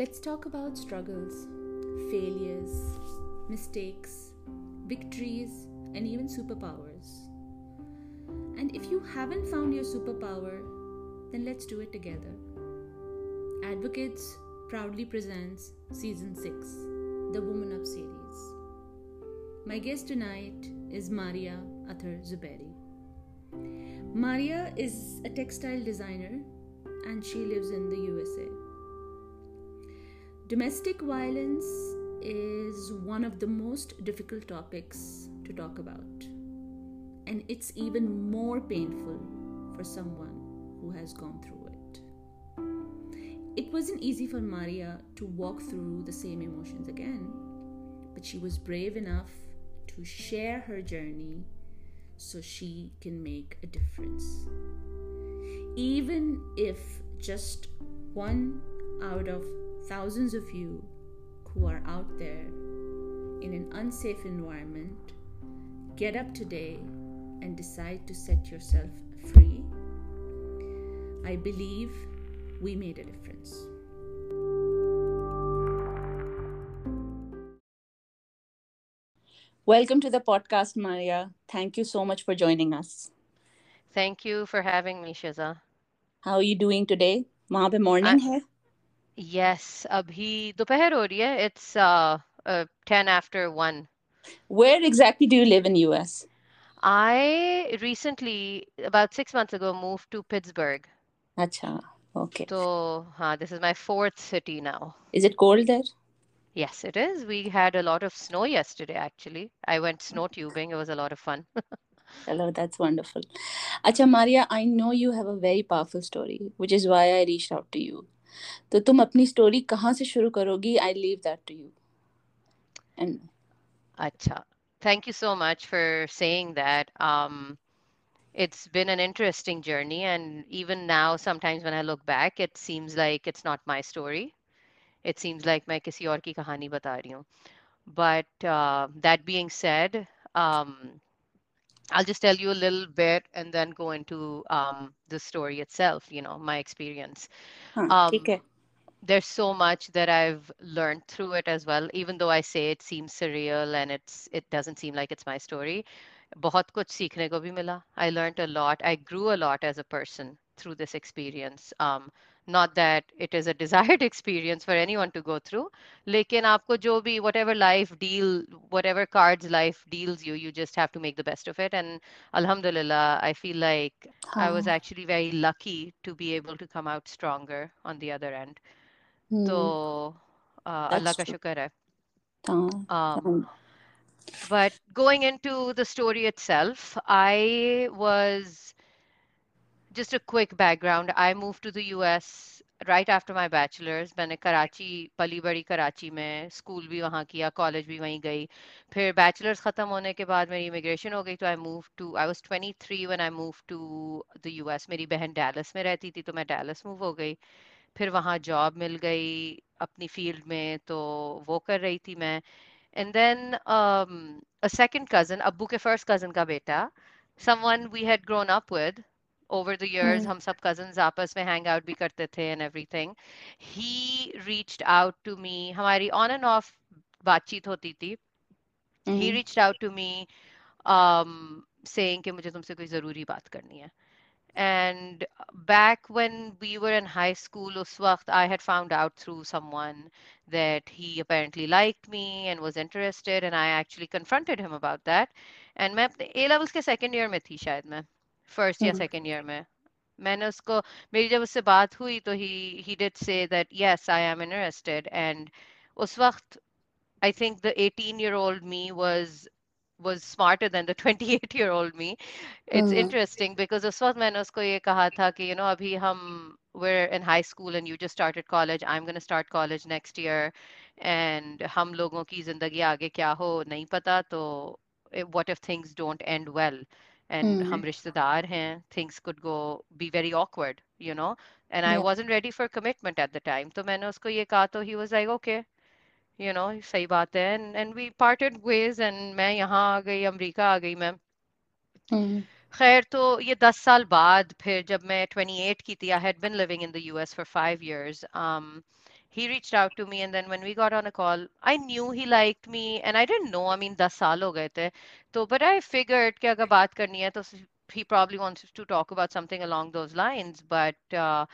Let's talk about struggles, failures, mistakes, victories, and even superpowers. And if you haven't found your superpower, then let's do it together. Advocates proudly presents Season 6, the Woman Up series. My guest tonight is Maria Athar Zubairi. Maria is a textile designer and she lives in the USA. Domestic violence is one of the most difficult topics to talk about, and it's even more painful for someone who has gone through it. It wasn't easy for Maria to walk through the same emotions again, but she was brave enough to share her journey so she can make a difference. Even if just one out of thousands of you who are out there in an unsafe environment get up today and decide to set yourself free, I believe we made a difference. Welcome to the podcast, Maria. Thank you so much for joining us. Thank you for having me, Shiza. How are you doing today? वहाँ पे morning है? Yes, abhi dopeher ho rahi hai. It's uh, uh, 10 after 1. Where exactly do you live in US? I recently, about six months ago, moved to Pittsburgh. Acha, okay. So, uh, this is my fourth city now. Is it cold there? Yes, it is. We had a lot of snow yesterday, actually. I went snow tubing. It was a lot of fun. Hello, that's wonderful. Acha, Maria, I know you have a very powerful story, which is why I reached out to you. तो तुम अपनी story कहाँ से शुरू करोगी I leave that to you and अच्छा thank you so much for saying that um, it's been an interesting journey and even now sometimes when i look back it seems like it's not my story it seems like मैं किसी और की कहानी बता रही हूँ but uh, that being said um, I'll just tell you a little bit and then go into um, the story itself, you know, my experience. Huh, um, okay. There's so much that I've learned through it as well, even though I say it seems surreal and it's it doesn't seem like it's my story. बहुत कुछ सीखने को भी मिला. I learned a lot. I grew a lot as a person through this experience. Um, not that it is a desired experience for anyone to go through lekin aapko jo bhi whatever life deal whatever cards life deals you you just have to make the best of it. And alhamdulillah i feel like i was actually very lucky to be able to come out stronger on the other end. hmm. so uh, allah ka shukar hai. um, but going into the story itself i was just a quick background I moved to the US right after my bachelor's मैंने कराची पली बड़ी कराची में school भी वहाँ किया college भी वहीं गई फिर बैचलर्स ख़त्म होने के बाद मेरी इमिग्रेशन हो गई तो I move to I was 23 when I move to the US मेरी बहन डैलस में रहती थी तो मैं डैलस मूव हो गई फिर वहाँ जॉब मिल गई अपनी फील्ड में तो वो कर रही थी मैं and then a second cousin अब्बू के फर्स्ट कज़न का बेटा someone we had grown up with over the years Hmm. हम सब cousins आपस में hang out भी करते थे and everything he reached out to me हमारी on and off बातचीत होती थी he Hmm. reached out to me um, saying कि मुझे तुमसे कोई ज़रूरी बात करनी है and back when we were in high school उस वक्त I had found out through someone that he apparently liked me and was interested and I actually confronted him about that and मैं अपने A levels के second year में थी शायद मैं first या सेकेंड ईयर में मैंने उसको मेरी जब उससे बात हुई तो ही ही did say that yes I am interested and उस वक्त I think the 18 year old me was was smarter than the 28 year old me it's Hmm. interesting because उस वक्त मैंने उसको ये कहा था कि you know अभी हम we're in high school and you just started college I'm going to start college next year and हम लोगों की जिंदगी आगे क्या हो नहीं पता तो what if things don't end well and Hmm. hum rishtedar hain things could go be very awkward you know and i Yeah. wasn't ready for commitment at the time तो मैंने उसको ये कहा तो he was like okay you know सही बात है and, and we parted ways and मैं यहाँ आ गई अमेरिका आ गई मैं Hmm. खैर तो ये दस साल बाद फिर जब मैं 28 की थी I had been living in the US for five years um, he reached out to me and then when we got on a call i knew he liked me and i didn't know i mean 10 saal ho so but i figured ki agar baat karni hai to he probably wants to talk about something along those lines but uh,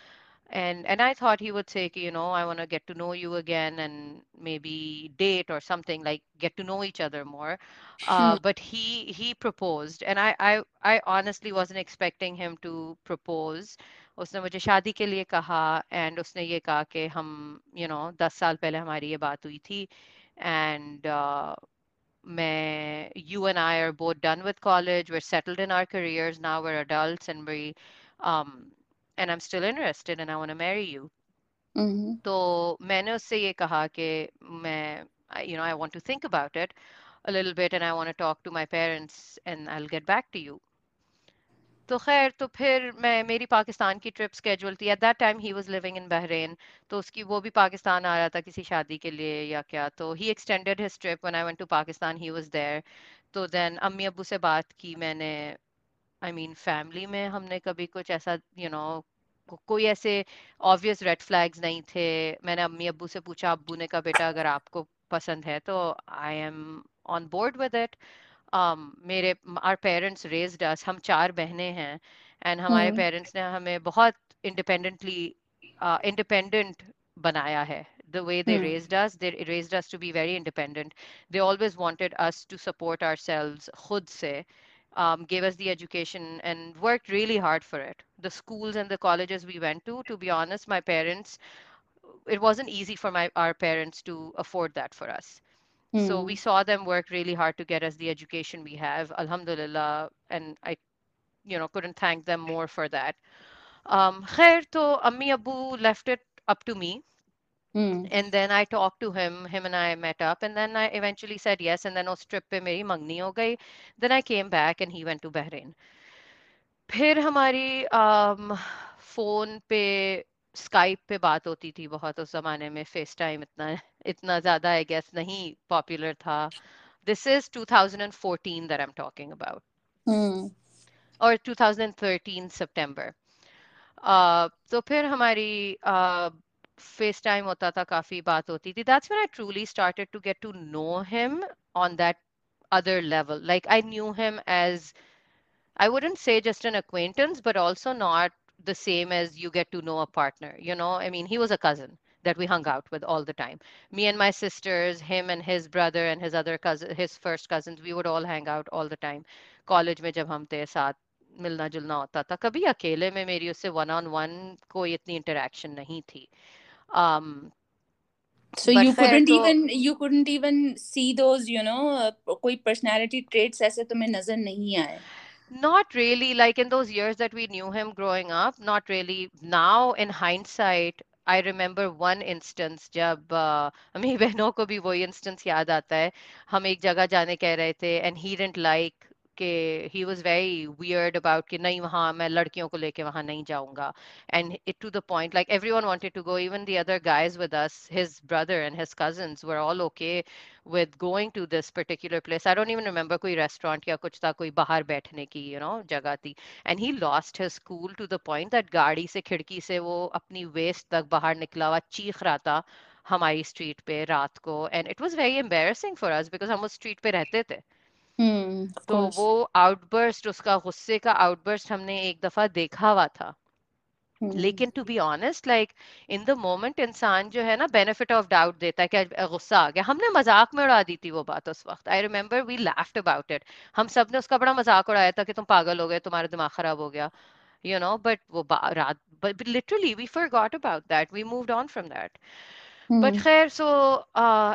and and i thought he would say you know i want to get to know you again and maybe date or something like get to know each other more. Uh, but he he proposed and I, I i honestly wasn't expecting him to propose. उसने मुझे शादी के लिए कहा and उसने ये कहा कि हम you know दस साल पहले हमारी ये बात हुई थी and uh, मैं you and I are both done with college. We're settled in our careers now. We're adults and we um, and I'm still interested and I want to marry you. Mm-hmm. तो मैंने उससे ये कहा कि मैं you know I want to think about it a little bit and I want to talk to my parents and I'll get back to you. तो खैर तो फिर मैं मेरी पाकिस्तान की ट्रिप स्केड्यूल थी। At that time he was living in Bahrain तो उसकी वो भी पाकिस्तान आ रहा था किसी शादी के लिए या क्या तो he extended his trip when I went to Pakistan he was there तो देन अम्मी अब्बू से बात की मैंने। आई मीन फैमिली में हमने कभी कुछ ऐसा यू you नो know, कोई ऐसे ऑब्वियस रेड फ्लैग्स नहीं थे। मैंने अम्मी अब्बू से पूछा अब्बू ने कहा बेटा अगर आपको पसंद है तो I am on board with it मेरे आर पेरेंट्स रेज्ड अस हम चार बहनें हैं एंड हमारे पेरेंट्स ने हमें बहुत इंडिपेंडेंटली इंडिपेंडेंट बनाया है the way they Hmm. raised us they raised us to be very independent they always wanted us to support ourselves khud se um, gave us the education and worked really hard for it the schools and the colleges we went to to be honest my parents it wasn't easy for my our parents to afford that for us so we Hmm. saw them work really hard to get us the education we have alhamdulillah and i you know couldn't thank them more for that um khair to ammi abu left it up to me Hmm. and then I talked to him. Him and I met up, and then I eventually said yes. And then उस trip पे मेरी मंगनी हो गई. Then I came back, and he went to Bahrain. फिर हमारी um, phone पे Skype पे बात होती थी बहुत उस जमाने में फेस टाइम इतना इतना ज्यादा आई गेस नहीं पॉपुलर था this is 2014 that I'm talking about Hmm. or 2013 September uh, तो फिर हमारी फेस टाइम होता था काफी बात होती थी that's when I truly started to get to know him on that other level like i knew him as i wouldn't say just an acquaintance but also not the same as you get to know a partner you know i mean he was a cousin that we hung out with all the time me and my sisters him and his brother and his other cousin his first cousins we would all hang out all the time college में जब हम थे साथ मिलना जुलना होता था कभी अकेले में मेरी उससे वन ऑन वन कोई इतनी इंटरेक्शन नहीं थी um, So but you खैर couldn't तो even you couldn't even see those you know uh, कोई personality traits ऐसे तुम्हें नजर नहीं आए Not really. Like in those years that we knew him growing up, not really. Now, in hindsight, I remember one instance जब uh, मेरी बहनों को भी वही instance याद आता है हम एक जगह जाने कह रहे थे and he didn't like कि he was very weird about कि नहीं वहाँ मैं लड़कियों को लेके वहाँ नहीं जाऊंगा and it to the point like everyone wanted to go even the other guys with us his brother and his cousins were all okay with going to this particular place I don't even remember कोई restaurant या कुछ था कोई बाहर बैठने की you know जगह थी and he lost his cool to the point that गाड़ी से खिड़की से वो अपनी वेस्ट तक बाहर निकला हुआ चीख रहा था हमारी स्ट्रीट पे रात को and it was very embarrassing for us because हम उस स्ट्रीट पे रहते थे Of तो course. वो आउटबर्स्ट उसका गुस्से का आउटबर्स्ट हमने एक दफ़ा देखा हुआ था। Hmm. लेकिन to be honest like in the moment इंसान जो है ना बेनिफिट ऑफ़ डाउट देता है कि गुस्सा आ गया। हमने मज़ाक में उड़ा दी थी वो बात उस वक्त। I remember we laughed about it हम सबने उसका बड़ा मज़ाक उड़ाया था कि तुम पागल हो गए तुम्हारा दिमाग खराब हो गया। यू नो बट वो बा- रात but, but literally we about that we we on from from but hmm. खैर सो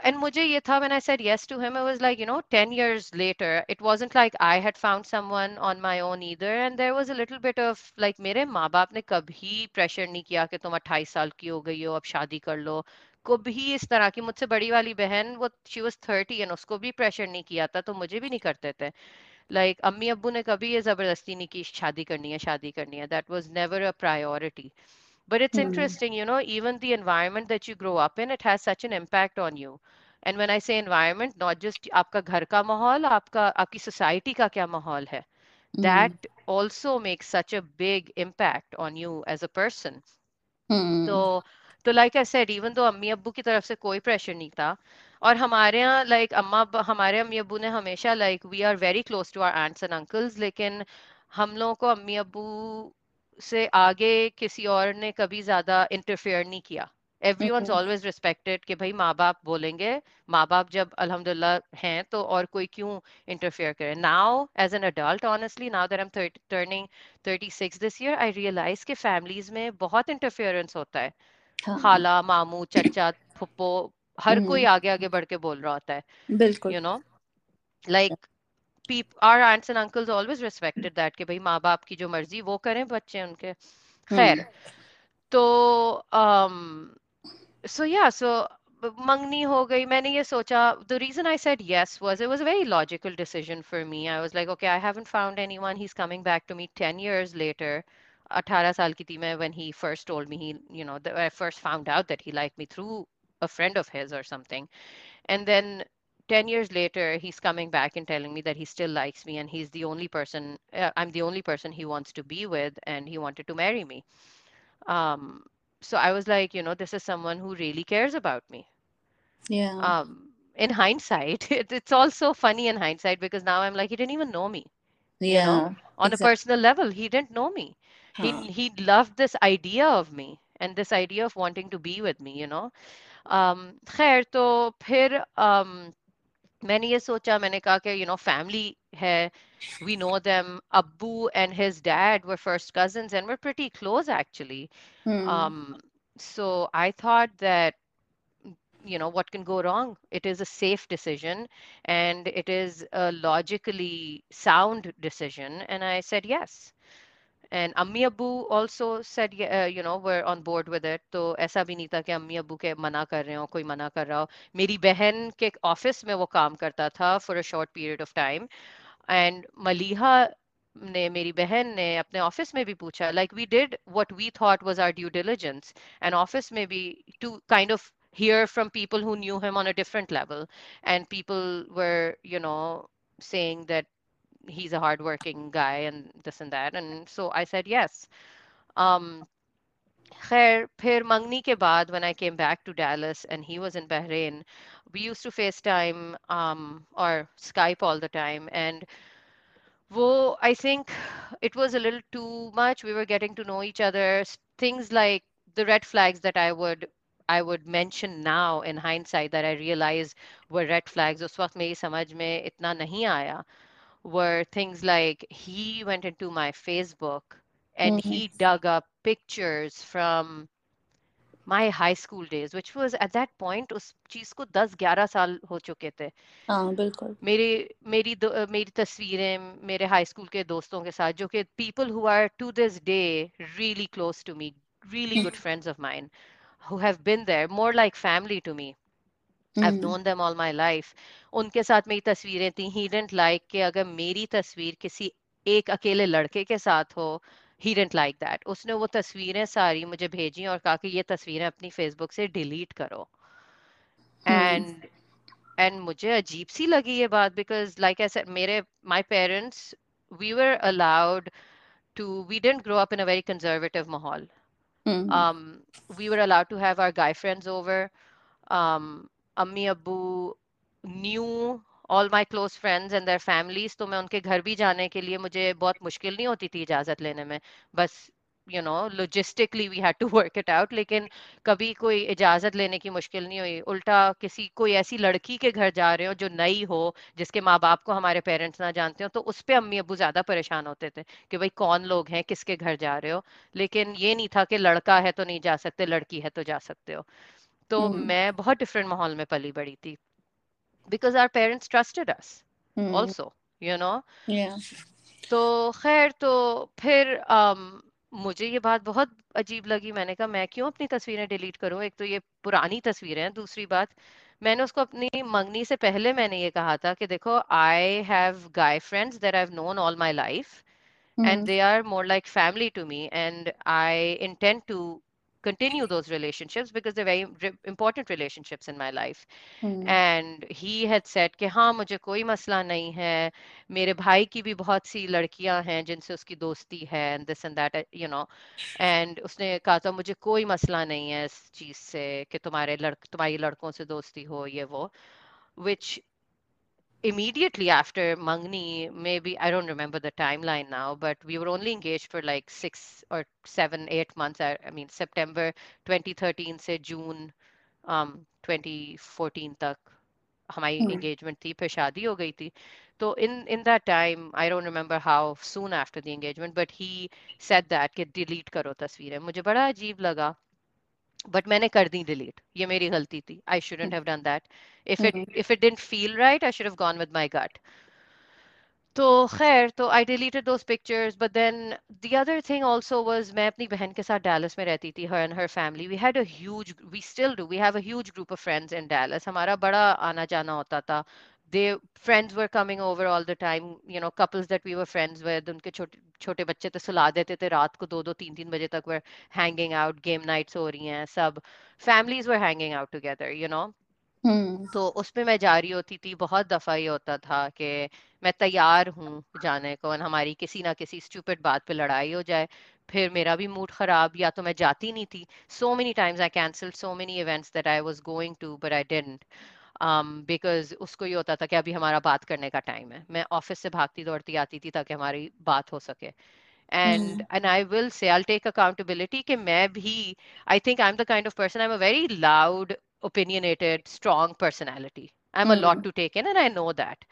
एंड uh, मुझे ये था when I said yes to him I was like you know 10 years later it wasn't like I had found someone on my own either and there was a little bit of like मेरे मां-बाप ने कभी pressure नहीं किया कि तुम 28 साल की हो गई हो अब शादी कर लो। कभी इस तरह की मुझसे बड़ी वाली बहन वो शी वाज 30 एंड उसको भी प्रेशर नहीं किया था तो मुझे भी नहीं करते थे। लाइक like, अम्मी अब्बू ने कभी ये ज़बरदस्ती नहीं की शादी करनी है शादी करनी है। That was never a priority but it's Hmm. interesting, you know, even the environment that you grow up in, it has such an impact on you. And when I say environment, not just आपका घर का माहौल, आपका आपकी society का क्या माहौल है, Hmm. that also makes such a big impact on you as a person. Hmm. तो तो like I said even though अम्मी अब्बू की तरफ़ से कोई प्रेशर नहीं था और हमारे यहाँ लाइक अम्मा हमारे अम्मी अब्बू ने हमेशा like we are very close to our aunts and uncles लेकिन हम लोगों को अम्मी अब्बू से आगे किसी और ने कभी ज़्यादा इंटरफेयर नहीं किया। एवरीवनस ऑलवेज रिस्पेक्टेड कि भाई माँ बाप बोलेंगे माँ बाप जब अल्हम्दुलिल्लाह हैं तो और कोई क्यों इंटरफेयर करे? Now as an adult honestly now that I am turning 36 this year I realise कि फैमिलीज़ में बहुत इंटरफेरेंस होता है। हाँ. खाला मामू चचा फुप्पो हर कोई आगे आगे बढ़ के बोल रहा होता है बिल्कुल। You know like our aunts and uncles always respected that कि भाई माँ बाप की जो मर्जी वो करें बच्चे उनके खैर तो um, so yeah so मंगनी हो गई मैंने ये सोचा the reason I said yes was it was a very logical decision for me I was like okay I haven't found anyone he's coming back to me 10 years later 18 साल की थी मैं when he first told me he you know the, I first found out that he liked me through a friend of his or something and then 10 years later he's coming back and telling me that he still likes me and he's the only person uh, i'm the only person he wants to be with and he wanted to marry me um so i was like you know this is someone who really cares about me yeah um in hindsight it, it's also funny in hindsight because now i'm like he didn't even know me yeah you know? on exactly. a personal level he didn't know me huh. he he loved this idea of me and this idea of wanting to be with me you know um खैर तो फिर um मैंने ये सोचा मैंने कहा कि you know family है we know them abu and his dad were first cousins and were pretty close actually hmm. um so i thought that you know what can go wrong it is a safe decision and it is a logically sound decision and i said yes and अम्मी अब्बू also said uh, you know were on board with it तो ऐसा भी नहीं था कि अम्मी अब्बू के मना कर रहे हो कोई मना कर रहा हो मेरी बहन के ऑफिस में वो काम करता था for a short period of time and Maliha ने मेरी बहन ने अपने ऑफिस में भी पूछा like we did what we thought was our due diligence and office में भी to kind of hear from people who knew him on a different level and people were you know saying that he's a hardworking guy and this and that. And so I said yes. Um, खैर फिर मंगनी के बाद when I came back to Dallas and he was in Bahrain, we used to FaceTime um, or Skype all the time. And wo, I think it was a little too much. We were getting to know each other. Things like the red flags that I would I would mention now in hindsight that I realized were red flags. उस वक्त मेरी समझ में इतना नहीं आया were things like he went into my Facebook and mm-hmm. he dug up pictures from my high school days which was at that point उस चीज को 10 11 साल हो चुके थे हाँ बिल्कुल मेरी मेरी मेरी तस्वीरें मेरे हाई स्कूल के दोस्तों के साथ जो कि people who are to this day really close to me really good friends of mine who have been there more like family to me I've known them all my life. उनके साथ मेरी तस्वीरें थी। ही डेंट लाइक कि अगर मेरी तस्वीर किसी एक अकेले लड़के के साथ हो ही डेंट लाइक दैट उसने वो तस्वीरें सारी मुझे भेजी और कहा कि ये तस्वीरें अपनी फेसबुक से डिलीट करो। एंड एंड मुझे अजीब सी लगी ये बात बिकॉज़ लाइक ऐसे मेरे my parents we were allowed to we didn't grow up in a very conservative mahal mm-hmm. um, we were allowed to have our guy friends over um, अम्मी Abu knew all my close friends and their families तो मैं उनके घर भी जाने के लिए मुझे बहुत मुश्किल नहीं होती थी इजाज़त लेने में। बस you know logistically we had to work it out लेकिन कभी कोई इजाज़त लेने की मुश्किल नहीं हुई। उल्टा किसी, कोई ऐसी लड़की के घर जा रहे हो जो नई हो, जिसके माँ बाप को हमारे पेरेंट्स ना जानते हो तो उस पर अम्मी अबू ज़्यादा परेशान होते थे कि भाई कौन लोग हैं, किसके घर जा रहे हो? लेकिन ये नहीं था कि लड़का है तो नहीं जा सकते, लड़की है तो जा सकते हो। तो हम्म। मैं बहुत डिफरेंट माहौल में पली बड़ी थी। Because our parents trusted us also you know तो खैर तो फिर um, मुझे ये बात बहुत अजीब लगी। मैंने कहा मैं क्यों अपनी तस्वीरें डिलीट करूँ? एक तो ये पुरानी तस्वीरें हैं दूसरी बात मैंने उसको अपनी मंगनी से पहले मैंने ये कहा था कि देखो I have guy friends that I have known all my life and they are more like family to me and I intend to continue those relationships because they're very re- important relationships in my life. Hmm. And he had said कि हाँ मुझे कोई मसला नहीं है मेरे भाई की भी बहुत सी लड़कियाँ हैं जिनसे उसकी दोस्ती है and this and that you know and उसने कहा था मुझे कोई मसला नहीं है इस चीज़ से कि तुम्हारे लड़ तुम्हारी लड़कों से दोस्ती हो ये वो which immediately after Mangni, maybe I don't remember the timeline now, but we were only engaged for like six or seven, eight months. I, I mean, September 2013 से June um, 2014 तक हमारी Hmm. engagement थी फिर शादी हो गई थी तो in in that time I don't remember how soon after the engagement but he said that कि delete करो तस्वीरें मुझे बड़ा अजीब लगा बट मैंने कर दी डिलीट ये मेरी गलती थी I shouldn't have done that if it Hmm. If it didn't feel right I should have gone with my gut तो खैर तो I deleted those pictures but then the other thing also was मैं अपनी बहन के साथ Dallas में रहती थी her and her family we had a huge we still do we have a huge group of friends in Dallas हमारा बड़ा आना जाना होता था they friends were coming over all the time you know couples that we were friends with उनके छोटे छोटे बच्चे तो सुला देते थे रात को दो दो तीन तीन बजे तक were hanging out game nights हो रही हैं सब families were hanging out together you know? Hmm. तो उसमें मैं जा रही होती थी बहुत दफ़ा ये होता था कि मैं तैयार हूँ जाने को और हमारी किसी ना किसी स्टूपिड बात पे लड़ाई हो जाए फिर मेरा भी मूड खराब या तो मैं जाती नहीं थी। So many times I cancelled so many events that I was going to but I didn't because उसको ये होता था कि अभी हमारा बात करने का टाइम है मैं ऑफ़िस से भागती दौड़ती आती थी ताकि हमारी बात हो सके and Hmm. and I will say I'll take accountability कि मैं भी I think I'm the kind of person I'm a very loud opinionated strong personality I'm mm-hmm. a lot Hmm. to take in and I know that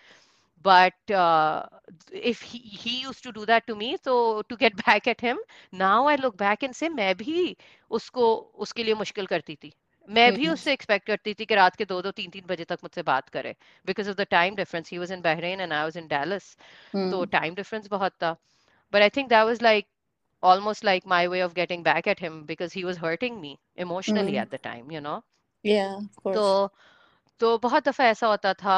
but uh, if he, he used to do that to me so to get back at him now I look back and say मैं भी उसको उसके लिए मुश्किल करती थी मैं भी Hmm. उससे एक्सपेक्ट करती थी कि रात के दो दो तीन तीन बजे तक मुझसे बात करे because of the time difference he was in Bahrain and I was in Dallas तो Hmm. टाइम डिफरेंस बहुत था but I think that was like almost like my way of getting back at him because he was hurting me emotionally Hmm. at the time, you know. Yeah, of course. तो तो बहुत दफा ऐसा होता था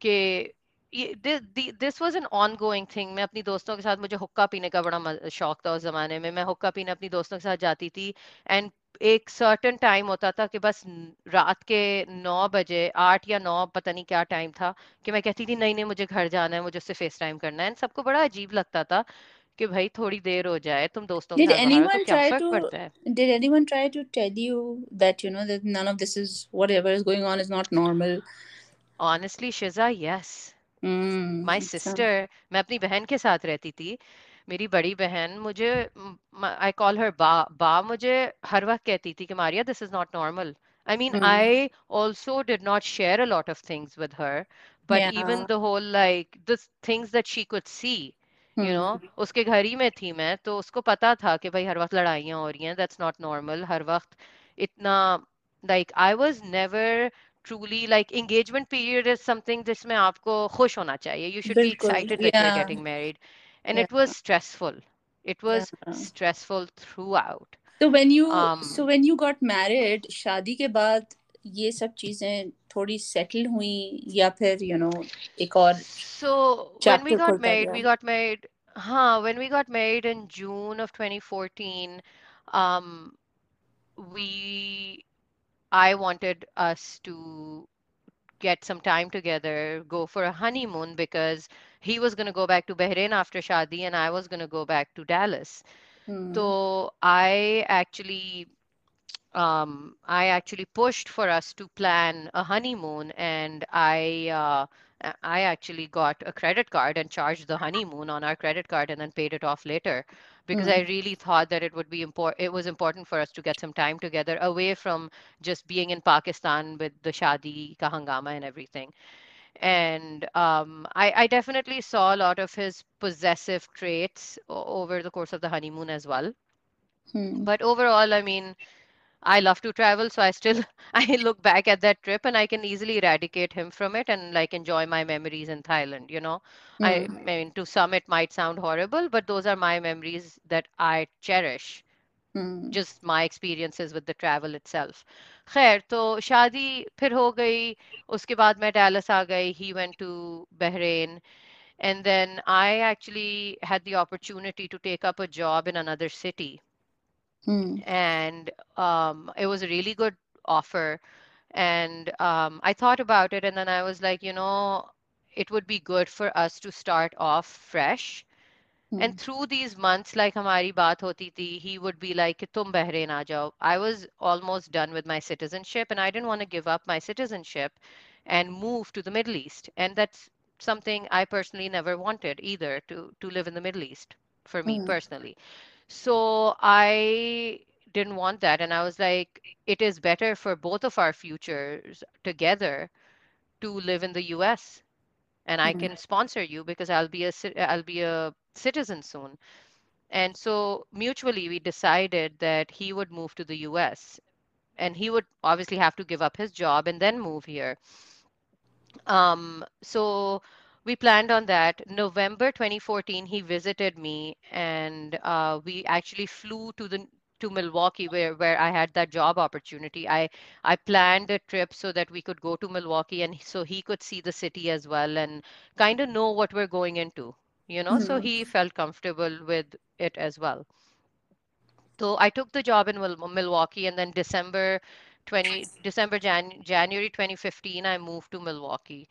कि ये this was an ongoing thing मैं अपनी दोस्तों के साथ मुझे हुक्का पीने का बड़ा शौक था उस जमाने में। मैं हुक्का पीने अपनी दोस्तों के साथ जाती थी एंड एक सर्टेन टाइम होता था कि बस रात के नौ बजे आठ या नौ पता नहीं क्या टाइम था कि मैं कहती थी नहीं नहीं मुझे घर जाना है मुझे उससे फेस टाइम करना है। एंड सबको बड़ा अजीब लगता था कि भाई थोड़ी देर हो जाए तुम दोस्तों के साथ तो क्या फ़र्क पड़ता है? did anyone try to tell you that you know that none of this is whatever is going on is not normal? Honestly Shiza yes hmm, my अच्छा। सिस्टर मैं अपनी बहन के साथ रहती थी मेरी बड़ी बहन मुझे आई कॉल हर बा बा मुझे हर वक्त कहती थी कि Maria this is not normal I mean I also did not share a lot of things with her but even the whole like the things that she could see you know उसके घर ही में थी मैं तो उसको पता था कि भाई हर वक्त लड़ाइयाँ हो रही हैं दैट्स नॉट नॉर्मल हर वक्त इतना like I was never truly like engagement period is something जिसमें आपको खुश होना चाहिए यू शुड बी बिल्कुल. Excited that you're Yeah. getting married and Yeah. it was stressful it was Yeah. stressful throughout So when you um so when you got married, शादी के बाद ये सब चीजें थोड़ी सेटल हुई या फिर you know एक और so when we chapter got खुलता married गया? we got married huh when we got married in June of 2014 um we I wanted us to get some time together, go for a honeymoon because he was going to go back to Bahrain after Shadi and I was going to go back to Dallas. Hmm. So I actually um, I actually pushed for us to plan a honeymoon, and I uh, I actually got a credit card and charged the honeymoon on our credit card and then paid it off later because I Hmm. really thought that it would be important. It was important for us to get some time together away from just being in Pakistan with the shadi ka hangama and everything. And um, I, I definitely saw a lot of his possessive traits over the course of the honeymoon as well. Hmm. But overall, I mean, I love to travel, so I still I look back at that trip and I can easily eradicate him from it and like enjoy my memories in Thailand, you know. I, Hmm. I mean, to some it might sound horrible, but those are my memories that I cherish. Hmm. Just my experiences with the travel itself. खैर तो शादी फिर हो गई उसके बाद मैं Dallas आ गई he went to Bahrain and then I actually had the opportunity to take up a job in another city mm. and um, it was a really good offer and um, i thought about it and then i was like you know it would be good for us to start off fresh mm. and hmm. through these months like Amari baat he would be like tum bahrain aa jao i was almost done with my citizenship and i didn't want to give up my citizenship and move to the middle east and that's something i personally never wanted either to to live in the middle east for me mm. personally so I didn't want that. And I was like, it is better for both of our futures together to live in the US. And I Hmm. can sponsor you because I'll be a I'll be a citizen soon. And so mutually we decided that he would move to the US and he would obviously have to give up his job and then move here. Um, so we planned on that. November 2014, he visited me, and uh, we actually flew to the to Milwaukee where where I had that job opportunity. I I planned a trip so that we could go to Milwaukee and so he could see the city as well and kind of know what we're going into, you know. So Hmm. he felt comfortable with it as well. So I took the job in Milwaukee, and then December 20 December Jan January 2015, I moved to Milwaukee.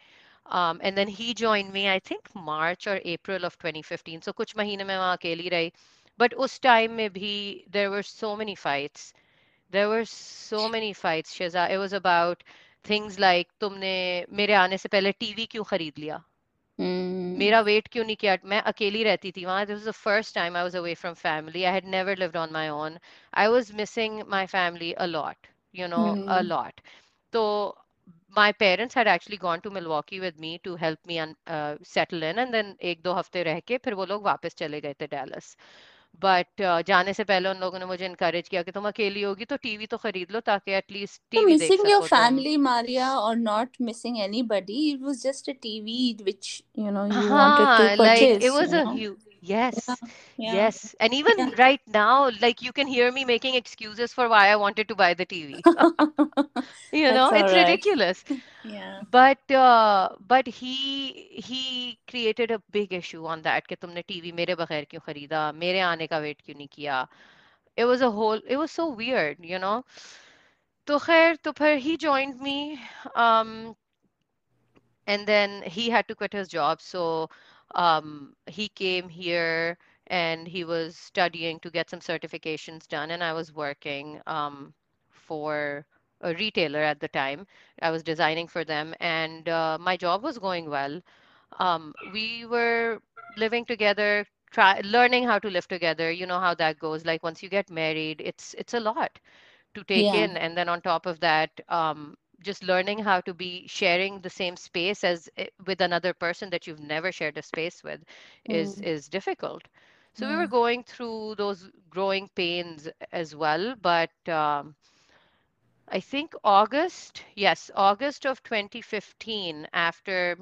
Um, and then he joined me i think march or april of 2015 so kuch mahine but us time mein bhi, there were so many fights. There were so many fights Shiza it was about things like tumne mere aane se pehle tv kyun khareed liya? Hmm. Mera weight kyun nahi kiya? Main akeli rehti thi wahan. This was the first time i was away from family. I had never lived on my own. I was missing my family a lot you know a hmm. lot. So my parents had actually gone to Milwaukee with me to help me un, uh, settle in and then एक दो हफ़्ते रह के फिर वो लोग वापस चले गए थे Dallas बट uh, जाने से पहले उन लोगों ने मुझे इनकरेज किया कि तुम अकेली होगी तो टीवी तो खरीद लो ताकि एटलीस्ट टीवी देख missing your सको तुम family, Maria, or not missing anybody, it was just a TV which you know you wanted to हाँ, like it yes yeah. Yeah. yes and even yeah. right now like you can hear me making excuses for why i wanted to buy the tv you know it's right. ridiculous yeah but uh, but he he created a big issue on that ki tumne tv mere baghair kyun kharida mere aane ka wait kyun nahi kiya it was a whole it was so weird you know to khair to phir he joined me um and then he had to quit his job so um, he came here and he was studying to get some certifications done and i was working um, for a retailer at the time. I was designing for them and uh, my job was going well. Um, we were living together try learning how to live together. You know how that goes. Like once you get married it's it's a lot to take Yeah. in and then on top of that um, just learning how to be sharing the same space as eh, with another person that you've never shared a space with is Mm. is difficult so we were going through those growing pains as well but um, i think august yes august of 2015 after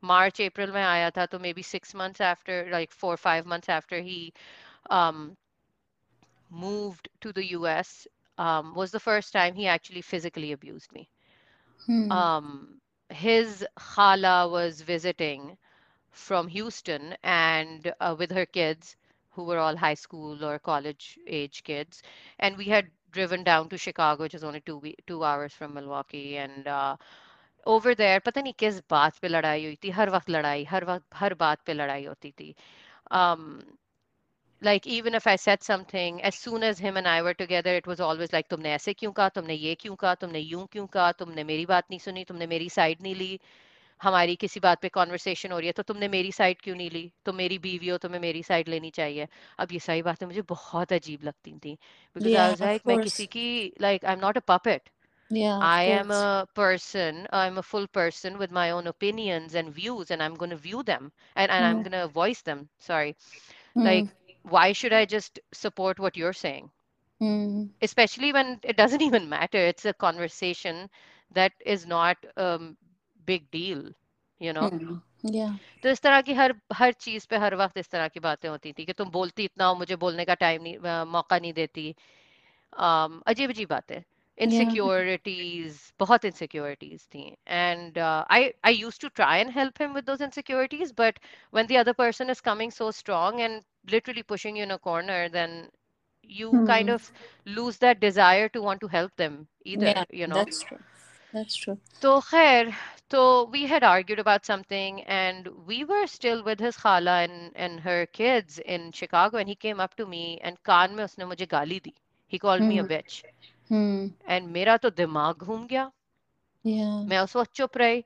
march april mein aaya tha, so maybe six months after like four or five months after he um, moved to the US um, was the first time he actually physically abused me. Hmm. Um, his khala was visiting from Houston and uh, with her kids, who were all high school or college age kids, and we had driven down to Chicago, which is only two we- two hours from Milwaukee, and uh, over there, पता नहीं किस बात पे लड़ाई हुई थी हर वक्त लड़ाई हर वक्त हर बात पे लड़ाई होती थी um, like even if I said something, as soon as him and I were together, it was always like तुमने ऐसे क्यों कहा तुमने ये क्यों कहा तुमने यूं क्यों कहा तुमने मेरी बात नहीं सुनी तुमने मेरी साइड नहीं ली हमारी किसी बात पे कॉन्वर्सेशन हो रही है तो तुमने मेरी साइड क्यों नहीं ली तुम मेरी बीवी हो तुम्हें मेरी साइड लेनी चाहिए अब ये सारी बातें मुझे बहुत अजीब लगती थी because I Yeah, was of like मैं course. किसी की like I am not a puppet Yeah, of I am course. a person, I'm a full person with my own opinions and views, and I'm going to view them and, and I'm Hmm. going to voice them. Sorry. Hmm. Like, why should I just support what you're saying? Hmm. Especially when it doesn't even matter. It's a conversation that is not a big deal, you know? Hmm. Yeah. तो इस तरह की हर हर चीज पे हर वक्त इस तरह की बातें होती थी कि तुम बोलती इतना हो मुझे बोलने का टाइम नहीं अ, मौका नहीं देती um, अजीब अजीब बातें insecurities yeah. bahut insecurities thi. and uh, i i used to try and help him with those insecurities but when the other person is coming so strong and literally pushing you in a corner then you kind hmm. of lose that desire to want to help them either yeah, you know that's true that's true. So, so we had argued about something, and we were still with his khala and, and her kids in Chicago, and he came up to me and kan mein usne mujhe gali di. He called hmm. me a hmm. bitch. Hmm. And मेरा तो दिमाग घूम गया. Yeah. मैं उस वक्त चुप रही.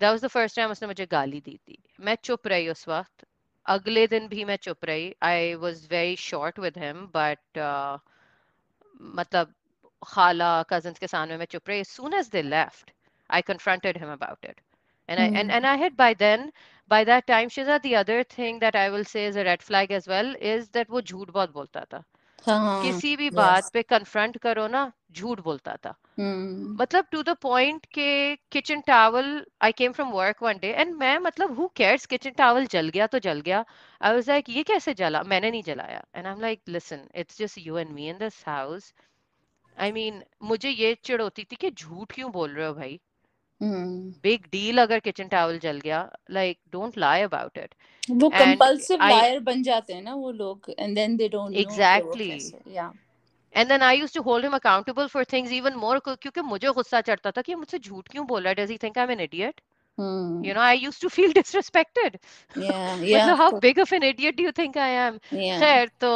That was the first time उसने मुझे गाली दी थी. मैं चुप रही उस वक्त. अगले दिन भी मैं चुप रही. I was very short with him, but uh, मतलब खाला cousins के सामने मैं चुप रही. As soon as they left, I confronted him about it. And I and, Hmm. and I had by then, by that time, Shiza, the other thing that I will say is a red flag as well is that वो झूठ बहुत बोलता था. हाँ. किसी भी Yes. बात पे confront करो ना, झूठ बोलता था. Hmm. मतलब टू द पॉइंट के kitchen towel I came from work one day and मैं मतलब हु केयर्स किचन टावल जल गया तो जल गया आई वाज लाइक ये कैसे जला मैंने नहीं जलाया and I am like listen it's just you and me in this house I mean मुझे ये चिढ़ होती थी कि झूठ क्यों बोल रहे हो भाई Hmm. बिग डील अगर किचन टावल जल गया like don't lie about it वो कंपल्सिव लायर बन जाते हैं ना वो लोग and then they don't know Exactly. या and then I used to hold him accountable for things even more क्योंकि मुझे गुस्सा चढ़ता था कि मुझसे झूठ क्यों बोल रहा है does he think I am an idiot Hmm. you know i used to feel disrespected yeah yeah मतलब of how course. big of an idiot do you think I am? yeah खैर तो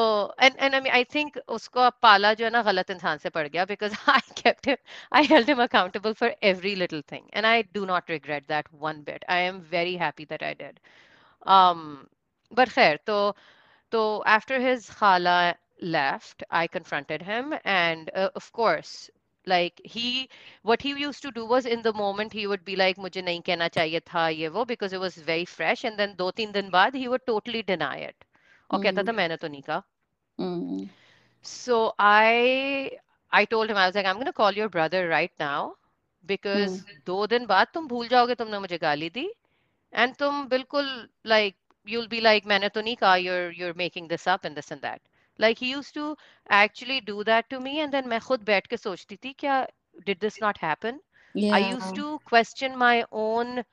and and I mean I think उसको अब पाला जो है ना गलत इंसान से पड़ गया because I kept him I held him accountable for every little thing and I do not regret that one bit. I am very happy that I did. Um, but खैर तो तो after his khala left, I confronted him and uh, of course like he what he used to do was in the moment he would be like mujhe nahi kehna chahiye tha ye wo because it was very fresh. And then do teen din baad he would totally deny it. aur mm. kehta tha maine to nahi kaha so i i told him i was like i'm going to call your brother right now because mm. do din baad tum bhul jaoge tumne mujhe gaali di and tum bilkul like you'll be like maine to nahi kaha you're you're making this up and this and that. like he used to actually do that to me and then मैं खुद बैठ के सोचती थी क्या did this not happen yeah I used to question my own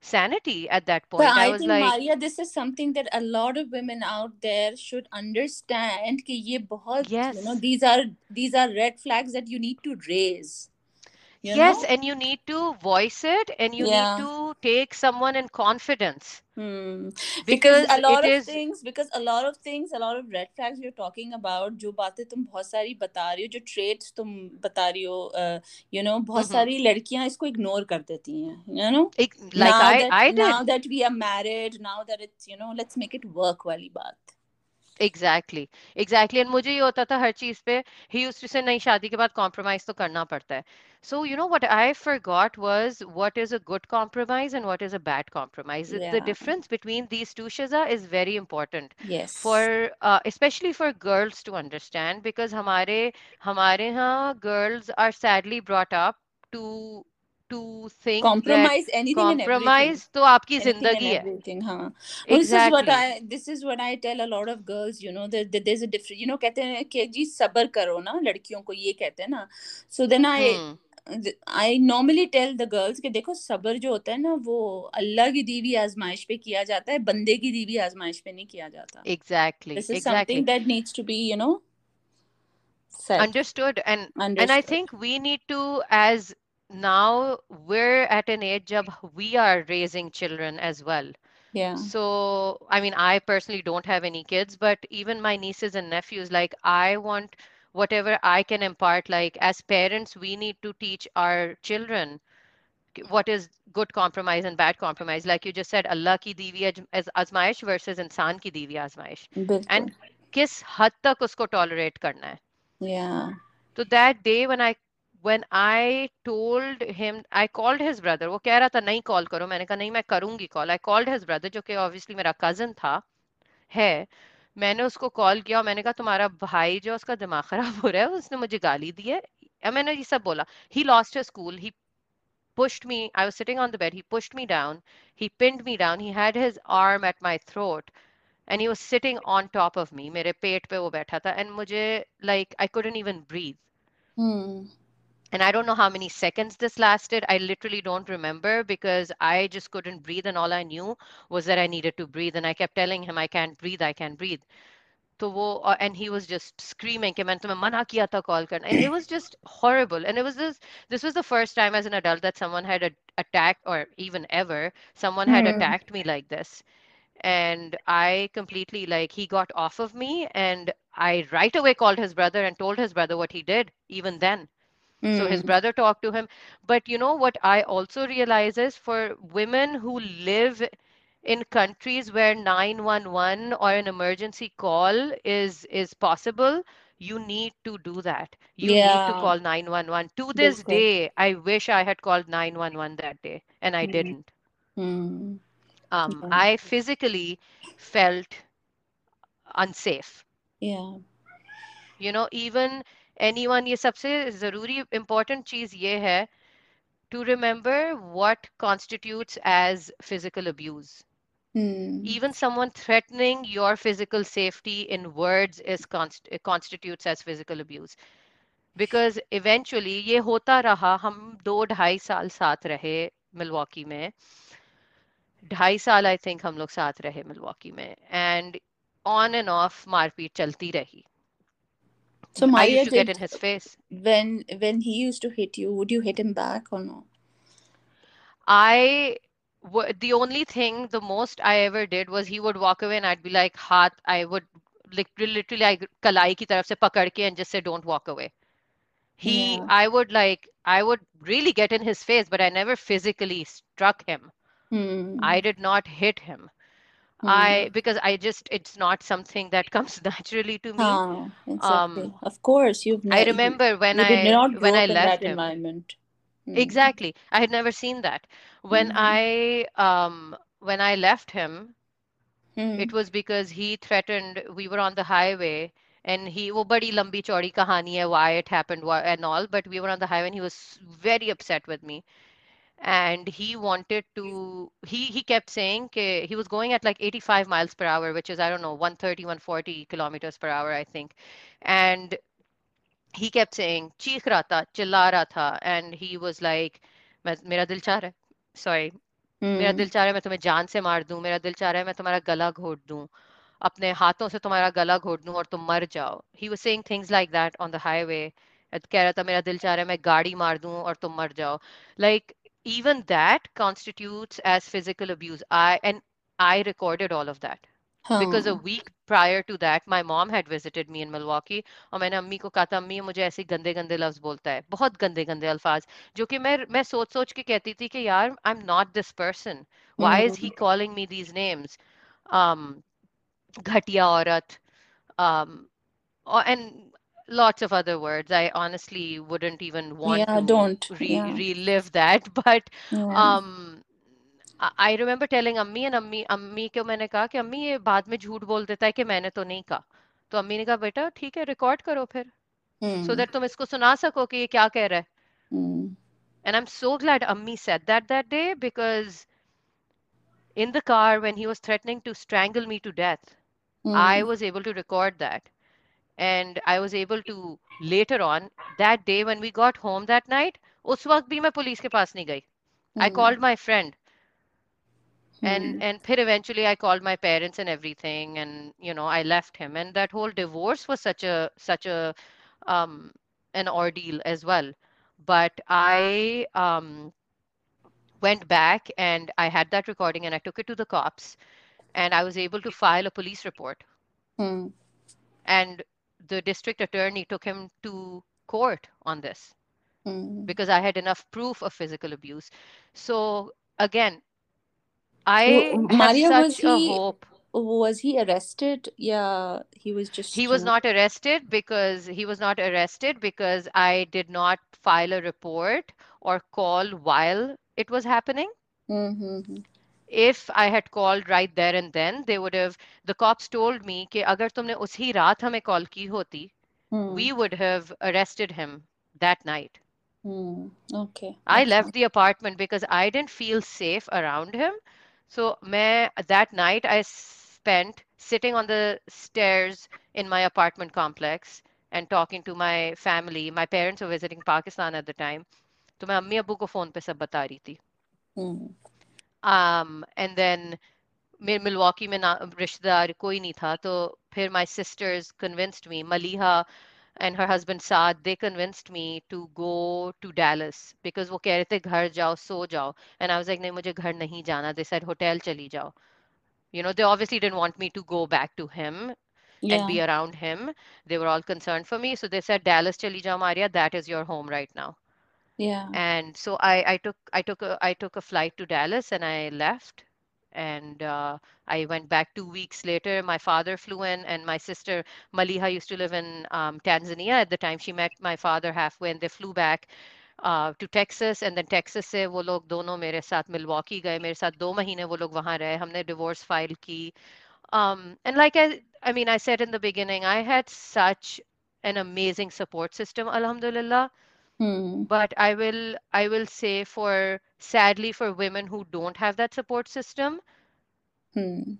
sanity at that But point I I was think like Maria, this is something that a lot of women out there should understand कि ये बहुत you know yes these are these are red flags that you need to raise. You yes know? and you need to voice it and you Yeah. need to take someone in confidence Hmm. Because because a lot it of is things, because a lot of things, a lot of red flags you're talking about, जो बातें तुम बहुत सारी बता रही हो, जो traits तुम बता रही हो, uh, you know, बहुत Mhm. सारी लड़कियां इसको ignore कर देती हैं, you know? Ex- like now I that I now did that we are married, now that it's, you know, let's make it work वाली बात. एग्जैक्टली exactly, एग्जैक्टली एंड मुझे ये होता था हर चीज़ पे ही यूज्ड टू से नहीं शादी के बाद कॉम्प्रोमाइज तो करना पड़ता है so you know what I forgot was what is a good compromise and what is a bad compromise the. Difference between these two very important Yes. for uh, especially for girls to understand because हमारे हमारे यहाँ girls are sadly brought up to to think compromise anything compromise तो आपकी ज़िंदगी है। This is what I tell a lot of girls you know there you know कहते हैं कि जी सब्र करो ना लड़कियों को ये कहते हैं ना। So then I I normally tell the girls के देखो सबर जो होता है ना वो अल्लाह की दीवी आजमाइश पे किया जाता है बंदे की दीवी आजमाइश पे नहीं किया जाता। Exactly something that needs to be you know understood and understood. and i think we need to as now we're at an age jab we are raising children as well Yeah. so i mean i personally don't have any kids but even my nieces and nephews like i want whatever i can impart like as parents we need to teach our children k- what is good compromise and bad compromise like you just said allah ki दी हुई आज- az- आजमाइश versus इंसान की दी हुई आजमाइश बिल्कुल. and किस हद तक उसको tolerate करना है Yeah. So that day when I when I told him I called his brother वो कह रहा था नहीं कॉल करो मैंने कहा नहीं मैं करूँगी call I called his brother जो कि obviously मेरा cousin था है मैंने उसको कॉल किया और मैंने कहा तुम्हारा भाई जो उसका दिमाग खराब हो रहा है उसने मुझे गाली दी है मैंने ये सब बोला he lost his cool he pushed me I was sitting on the bed he pushed me down he pinned me down he had his arm at my throat and he was sitting on top of me मेरे पेट पे वो बैठा था and मुझे like I couldn't even breathe Hmm. and I don't know how many seconds this lasted. I literally don't remember because I just couldn't breathe, and all I knew was that I needed to breathe. And I kept telling him, I can't breathe, I can't breathe. तो वो and he was just screaming कि मैंने तुम्हें मना किया था call करना and it was just horrible and it was this this was the first time as an adult that someone had a, attacked or even ever someone had Hmm. attacked me like this and I completely like he got off of me and I right away called his brother and told his brother what he did even then Mm. So his hmm. brother talked to him. But you know what I also realize is for women who live in countries where 911 or an emergency call is is possible you need to do that you yeah. need to call 911 to this day i wish i had called 911 that day and i mm-hmm. didn't mm. um, yeah. i physically felt unsafe yeah you know even anyone ये सबसे ज़रूरी important चीज़ ये है to remember what constitutes as physical abuse Hmm. even someone threatening your physical safety in words is const- constitutes as physical abuse because eventually ये होता रहा हम दो ढाई साल साथ रहे मिलवॉकी में ढाई साल आई थिंक हम लोग साथ रहे मिलवॉकी में एंड ऑन एंड ऑफ़ मारपीट चलती रही So Maya I used to did, get in his face. When when he used to hit you, would you hit him back or no? I the only thing the most I ever did was he would walk away and I'd be like, "Hat." I would like literally I kalai ki taraf se pakad ke and just say, "Don't walk away." He, yeah. I would like, I would really get in his face, but I never physically struck him. Hmm. I did not hit him. Hmm. I because I just it's not something that comes naturally to me. Huh, exactly. Um, Of course, you've I ne- you, remember when you did I not grow when I up in left that him. environment. Hmm. Exactly. I had never seen that. When Hmm. I um when I left him, Hmm. it was because he threatened we were on the highway and he वो बड़ी लंबी चौड़ी कहानी है why it happened why, and all but we were on the highway and he was very upset with me and he wanted to he he kept saying ke, he was going at like 85 miles per hour which is I don't know 130 140 kilometers per hour I think and he kept saying चीख रहा था चिल्ला रहा था and he was like मैं मेरा दिल चाह रहा है sorry मेरा Hmm. दिल चाह रहा है मैं तुम्हें जान से मार दूं मेरा दिल चाह रहा है मैं तुम्हारा गला घोट दूं अपने हाथों से तुम्हारा गला घोट दूं और तुम मर जाओ he was saying things like that on the highway और कह रहा था मेरा दिल चाह रहा है मैं गाड़ी मार दूं और तुम मर जाओ like even that constitutes as physical abuse I and I recorded all of that because a Huh. week prior to that my mom had visited me in Milwaukee और मैंने अम्मी को कहा था अम्मी ये मुझे ऐसे गंदे गंदे लफ्ज बोलता है बहुत गंदे गंदे अल्फाज जो कि मैं मैं सोच सोच के कहती थी कि यार आई am not this person why is he Hmm. calling me these names um घटिया औरत um or, and lots of other words I honestly wouldn't even want Yeah, to don't. re Yeah. relive that but Yeah. um I I remember telling अम्मी and अम्मी अम्मी को मैंने कहा कि अम्मी ये बाद में झूठ बोल देता है कि मैंने तो नहीं कहा तो अम्मी ने कहा बेटा ठीक है रिकॉर्ड करो फिर so Hmm. that तुम इसको सुना सको कि ये क्या कह रहा है Hmm. and I'm so glad अम्मी said that that day because in the car when he was threatening to strangle me to death I Hmm. was able to record that and I was able to later on that day when we got home that night उस वक्त भी मैं police के पास नहीं गई I Hmm. called my friend and Hmm. and फिर eventually I called my parents and everything and you know I left him and that whole divorce was such a such a um an ordeal as well but I um went back and I had that recording and I took it to the cops and I was able to file a police report Hmm. and the district attorney took him to court on this Hmm. because I had enough proof of physical abuse so again I have Maria, was a he hope was he arrested? Yeah, he was just He was not arrested because he was not arrested because I did not file a report or call while it was happening. Mm-hmm If I had called right there and then, they would have, the cops told me कि अगर तुमने उसी रात हमें call की होती, Hmm. we would have arrested him that night. Hmm. Okay, I that's left fine. the apartment because I didn't feel safe around him. So मैं, that night I spent sitting on the stairs in my apartment complex and talking to my family. My parents were visiting Pakistan at the time. तो मैं अम्मी अब्बू को phone पे सब बता रही थी. Hmm. Um, and then मेरे मिलवाकी में ना रिश्तेदार कोई नहीं था तो फिर my sisters convinced me Maliha and her husband Saad they convinced me to go to Dallas because वो कह रहे थे घर जाओ सो जाओ and I was like नहीं मुझे घर नहीं जाना they said hotel चली जाओ you know they obviously didn't want me to go back to him Yeah. and be around him they were all concerned for me so they said Dallas चली जाओ Maria that is your home right now Yeah. and so I, I took I took a I took a flight to Dallas and I left and uh, I went back two weeks later. My father flew in, and my sister Maliha used to live in um, Tanzania at the time. She met my father halfway, and they flew back uh, to Texas, and then Texas से वो लोग दोनों मेरे साथ Milwaukee गए मेरे साथ दो महीने वो लोग वहाँ रहे हमने divorce file की um, and like I I mean I said in the beginning I had such an amazing support system alhamdulillah Hmm. but I will I will say for sadly for women who don't have that support system, Hmm.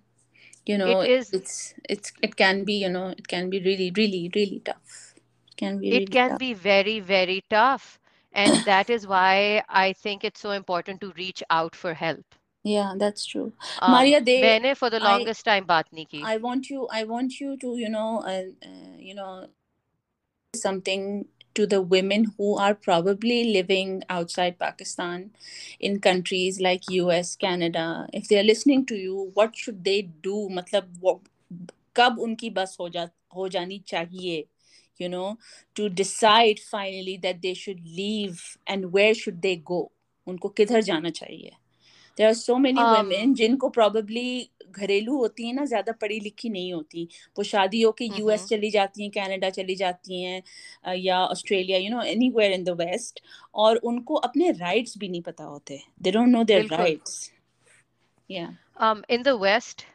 You know, it is it's it's it can be, you know, it can be really, really, really tough. It can be really it can tough. be very, very tough. And that is why I think it's so important to reach out for help. Yeah, that's true. Um, Maria, they मैंने for the I longest time बात नहीं की. I want you I want you to, you know, uh, uh, you know, something to the women who are probably living outside Pakistan in countries like US, Canada. If they are listening to you, what should they do? मतलब वो कब उनकी बस हो जा हो जानी चाहिए you know to decide finally that they should leave and where should they go उनको किधर जाना चाहिए there are so many Um, women जिनको probably घरेलू होती हैं ना ज़्यादा पढ़ी लिखी नहीं होती वो शादी होके यूएस mhm. चली जाती हैं कनाडा चली जाती हैं या Australia you know anywhere in the west और उनको अपने राइट्स भी नहीं पता होते they don't know their rights या Um, in the West,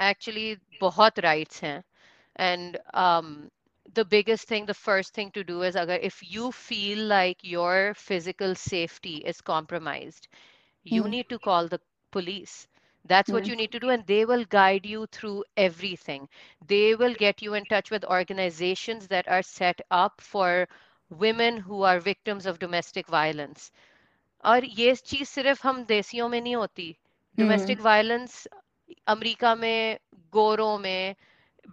actually, बहुत rights हैं. Um, the biggest thing, the first thing to do is agar, if you feel like your physical safety is compromised, you Hmm. need to call the police. That's what Hmm. you need to do, and they will guide you through everything. They will get you in touch with organizations that are set up for women who are victims of domestic violence. और ये चीज सिर्फ हम देसियों में नहीं होती Hmm. Domestic violence America में गोरों में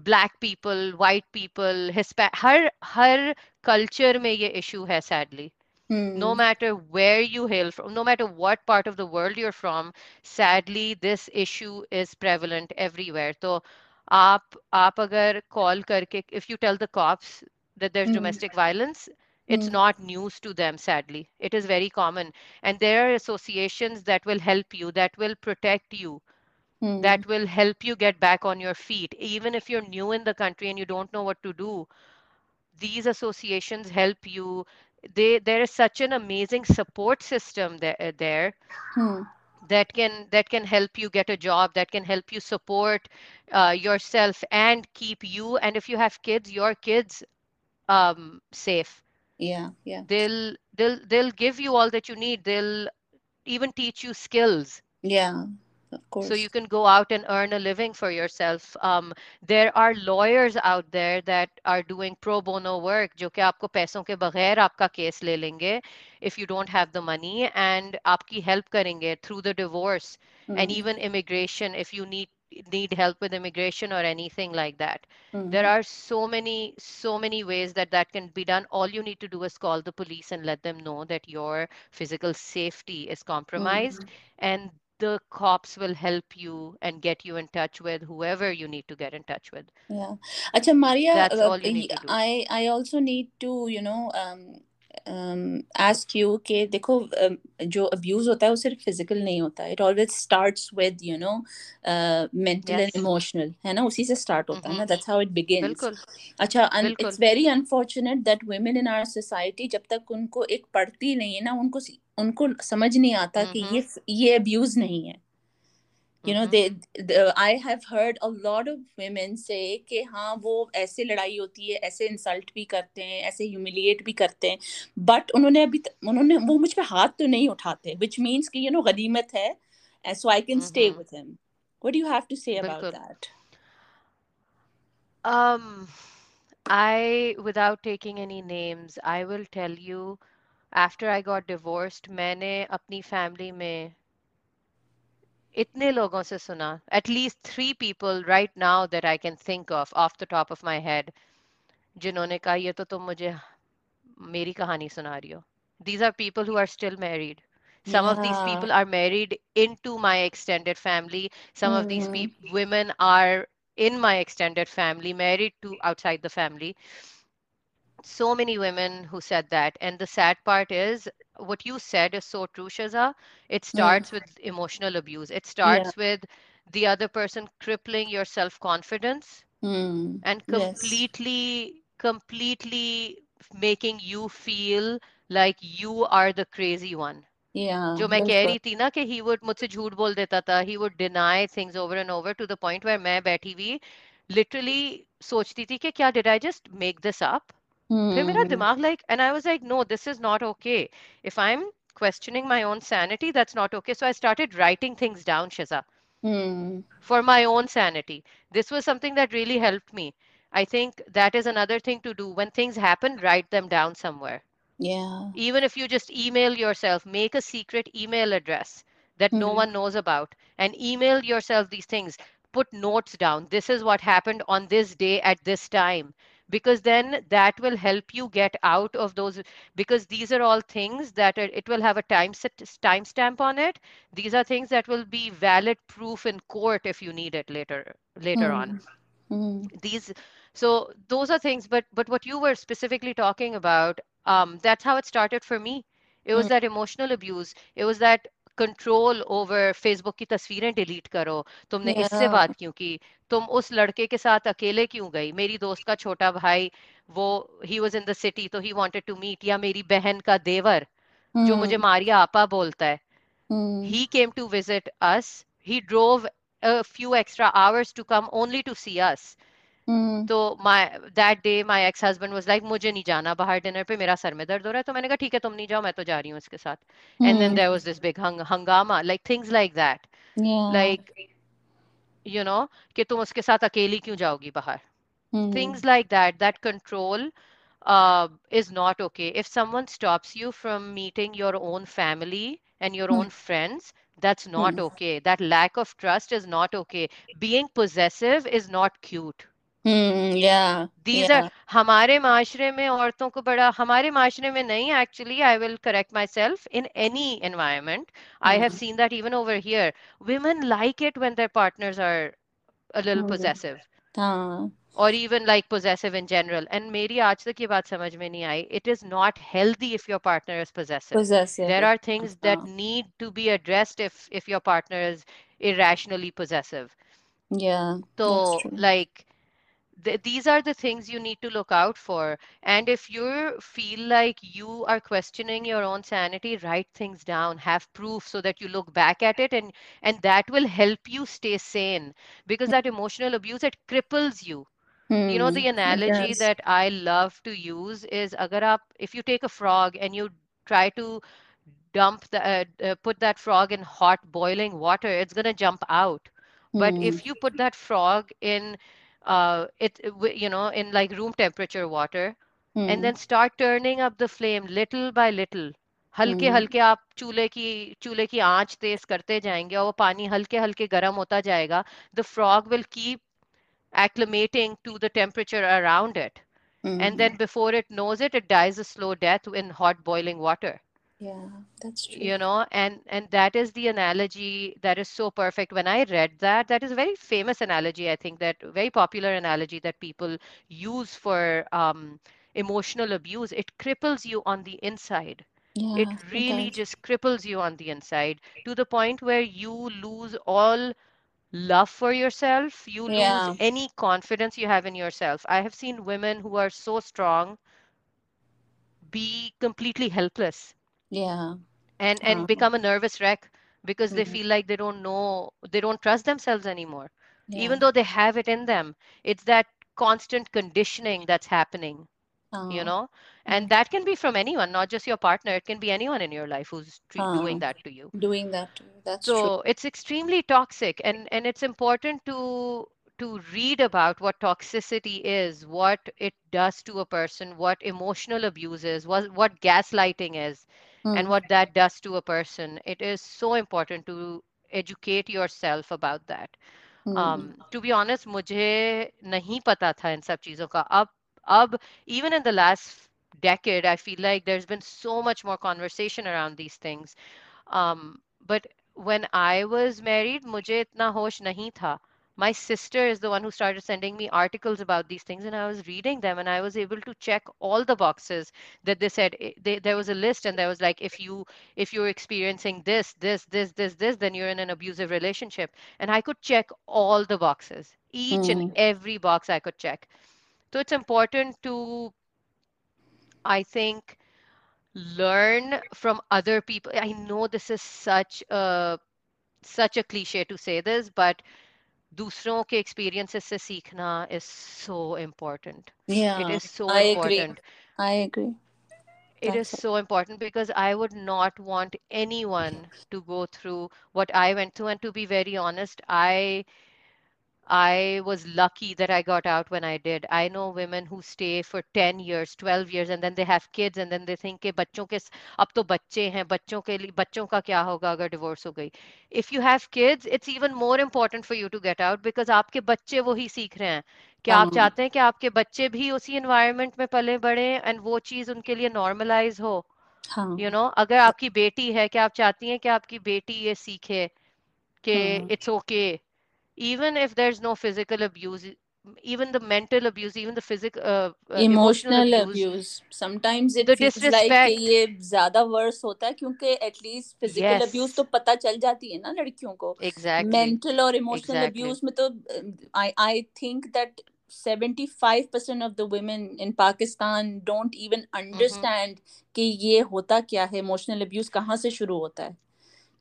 ब्लैक पीपल वाइट पीपल हिस्पै हर हर कल्चर में ये इशू है sadly Hmm. No matter where you hail from, no matter what part of the world you're from, sadly, this issue is prevalent everywhere. So, aap, aap agar call karke, if you tell the cops that there's hmm. domestic violence, it's hmm. not news to them, sadly. It is very common. And there are associations that will help you, that will protect you, that will help you get back on your feet. Even if you're new in the country and you don't know what to do, these associations help you they there is such an amazing support system there, there Hmm. that can that can help you get a job that can help you support uh, yourself and keep you and if you have kids your kids um, safe. Yeah, yeah, they'll they'll they'll give you all that you need. They'll even teach you skills. Yeah, so you course. can go out and earn a living for yourself. Um, there are lawyers out there that are doing pro bono work, जो कि आपको पैसों के बगैर आपका case ले लेंगे if you don't have the money and आपकी help करेंगे through the divorce and Hmm. even immigration if you need need help with immigration or anything like that. There Hmm. are so many so many ways that that can be done. All you need to do is call the police and let them know that your physical safety is compromised Hmm. and the cops will help you and get you in touch with whoever you need to get in touch with. Yeah. Acha, Maria, That's uh, all you need y- to do. I I also need to, you know, um, um, ask you कि देखो um, जो abuse होता है वो सिर्फ physical नहीं होता है. It always starts with, you know, uh, mental and Yes. emotional. है ना उसी से start होता है ना. Mm-hmm. That's how it begins. बिल्कुल अच्छा and it's बिल्कुल very unfortunate that women in our society जब तक उनको एक पढ़ती नहीं है ना उनको उनको समझ नहीं आता कि ये ये अब्यूज नहीं है। You know they I have heard a lot of women से कि हाँ वो ऐसे लड़ाई होती है ऐसे इंसल्ट भी करते हैं ऐसे ह्यूमिलिएट भी करते हैं। बट उन्होंने अभी उन्होंने वो मुझ पर हाथ तो नहीं उठाते विच मीन्स कि यू नो गनीमत है so I can stay with him what do you have to say about that um i without taking any names i will tell you after I got divorced मैंने अपनी family में इतने लोगों से सुना at least three people right now that I can think of off the top of my head जिन्होंने कहा ये तो तुम मुझे मेरी कहानी सुना रही हो these are people who are still married some of these Yeah. people are married into my extended family some of these Mhm. peop- women are in my extended family married to outside the family so many women who said that. And the sad part is what you said is so true, Shiza. It starts yeah. with emotional abuse. It starts yeah. with the other person crippling your self-confidence mm. and completely, yes. completely making you feel like you are the crazy one. Yeah, जो मैं कह रही थी ना कि he would मुझसे झूठ बोल देता था he would deny things over and over to the point where मैं बैठी हुई सोचती थी कि क्या फिर मेरा Hmm. दिमाग like and I was like no this is not okay if I'm questioning my own sanity that's not okay so I started writing things down Shiza Hmm. for my own sanity this was something that really helped me I think that is another thing to do when things happen write them down somewhere Yeah. even if you just email yourself make a secret email address that no Mhm. one knows about and email yourself these things put notes down this is what happened on this day at this time because then that will help you get out of those because these are all things that are, it will have a time set timestamp on it. These are things that will be valid proof in court if you need it later later on. Hmm. these so those are things but but what you were specifically talking about um that's how it started for me. It was Mm. that emotional abuse. It was that control over Facebook की तस्वीरें delete करो। तुमने yeah. इससे बात क्यों की? तुम उस लड़के के साथ अकेले क्यों गई? मेरी दोस्त का छोटा भाई वो ही वॉज़ इन दिटी तो ही वॉन्टेड टू मीट या मेरी बहन का देवर mm. जो मुझे hmm. मारिया आपा बोलता है। He came to visit us he drove few extra hours to come only to see us तो my that day my ex husband was like मुझे नहीं जाना बाहर डिनर पे मेरा सर में दर्द हो रहा है तो मैंने कहा ठीक है तुम नहीं जाओ मैं तो जा रही हूँ इसके साथ and then Hmm. there was this big hung hangama like things like that Yeah. like you know कि तुम उसके साथ अकेली क्यों जाओगी बाहर Hmm. things like that that control uh, is not okay if someone stops you from meeting your own family and your Hmm. own friends that's not Hmm. okay that lack of trust is not okay being possessive is not cute Hmm. Yeah. these Yeah. are हमारे माशरे में औरतों को बड़ा हमारे माशरे में नहीं actually I will correct myself in any environment I have Hmm. seen that even over here women like it when their partners are a little Hmm. possessive हाँ. or even like possessive in general and मेरी आज तक ये बात समझ में नहीं आई it is not healthy if your partner is possessive Possessive. there are things that हाँ. need to be addressed if if your partner is irrationally possessive Yeah. so That's true. like th- these are the things you need to look out for and if you feel like you are questioning your own sanity write things down have proof so that you look back at it and and that will help you stay sane because that emotional abuse it cripples you you know Hmm. the analogy does. that I love to use is agar aap, if you take a frog and you try to dump the uh, uh, put that frog in hot boiling water it's going to jump out but Hmm. if you put that frog in uh it uh, wi- you know in like room temperature water and Hmm. then start turning up the flame little by little हल्के Hmm. हल्के आप चूल्हे की चूल्हे की आंच तेज करते जाएंगे और वो पानी हल्के हल्के गर्म होता जाएगा the frog will keep acclimating to the temperature around it and Hmm. then before it knows it it dies a slow death in hot boiling water Yeah. That's true. you know and and that is the analogy that is so perfect when i read that that is a very famous analogy i think that very popular analogy that people use for um, emotional abuse it cripples you on the inside Yeah. it really just cripples you on the inside to the point where you lose all love for yourself you lose any confidence you have in yourself i have seen women who are so strong be completely helpless Yeah. and and Uh, become a nervous wreck because they Mhm. feel like they don't know they don't trust themselves anymore Yeah. even though they have it in them it's that constant conditioning that's happening you Uh, know and that can be from anyone not just your partner it can be anyone in your life who's tre- doing Uh, that to you doing that. That's true. so it's extremely toxic and and it's important to to read about what toxicity is what it does to a person what emotional abuse is what what gaslighting is and Hmm. what that does to a person it is so important to educate yourself about that Hmm. um to be honest मुझे नहीं पता था इन सब चीजों का अब अब even in the last decade I feel like there's been so much more conversation around these things um but when I was married मुझे इतना होश नहीं था my sister is the one who started sending me articles about these things and i was reading them and i was able to check all the boxes that they said eh, they, there was a list and there was like if you if you're experiencing this this this this this then you're in an abusive relationship. And i could check all the boxes. Each Hmm. and every box i could check. So it's important to i think learn from other people. I know this is such a such a cliche to say this but दूसरों के experiences से सीखना is so important. It Yeah, is so I agree. important. I agree. It is That's so important because I would not want anyone to go through what I went through. And to be very honest, I I was lucky that I got out when I did. I know women who stay for 10 years, 12 years, and then they have kids, and then they think कि बच्चों के स- अब तो बच्चे हैं बच्चों के लिए बच्चों का क्या होगा अगर डिवोर्स हो गई if you have kids it's even more important for you to get out because आपके बच्चे वही सीख रहे हैं कि आप हाँ चाहते हैं कि आपके बच्चे भी उसी एनवायरनमेंट में पले बड़े एंड वो चीज उनके लिए नॉर्मलाइज हो हाँ यू नो अगर आपकी बेटी है कि आप चाहती हैं कि आपकी बेटी ये सीखे कि हाँ it's okay even if there's no physical abuse even the mental abuse even the physical uh, uh, emotional emotional abuse abuse sometimes it the feels like कि disrespect ये ज्यादा वर्स होता है क्योंकि एटलीस्ट फिजिकल अब्यूज तो yes पता चल जाती है ना लड़कियों को exactly मेंटल और इमोशनल exactly अब्यूज में तो आई I think that 75% of the women in Pakistan don't even mm-hmm. understand कि ये होता क्या है इमोशनल अब्यूज कहाँ से शुरू होता है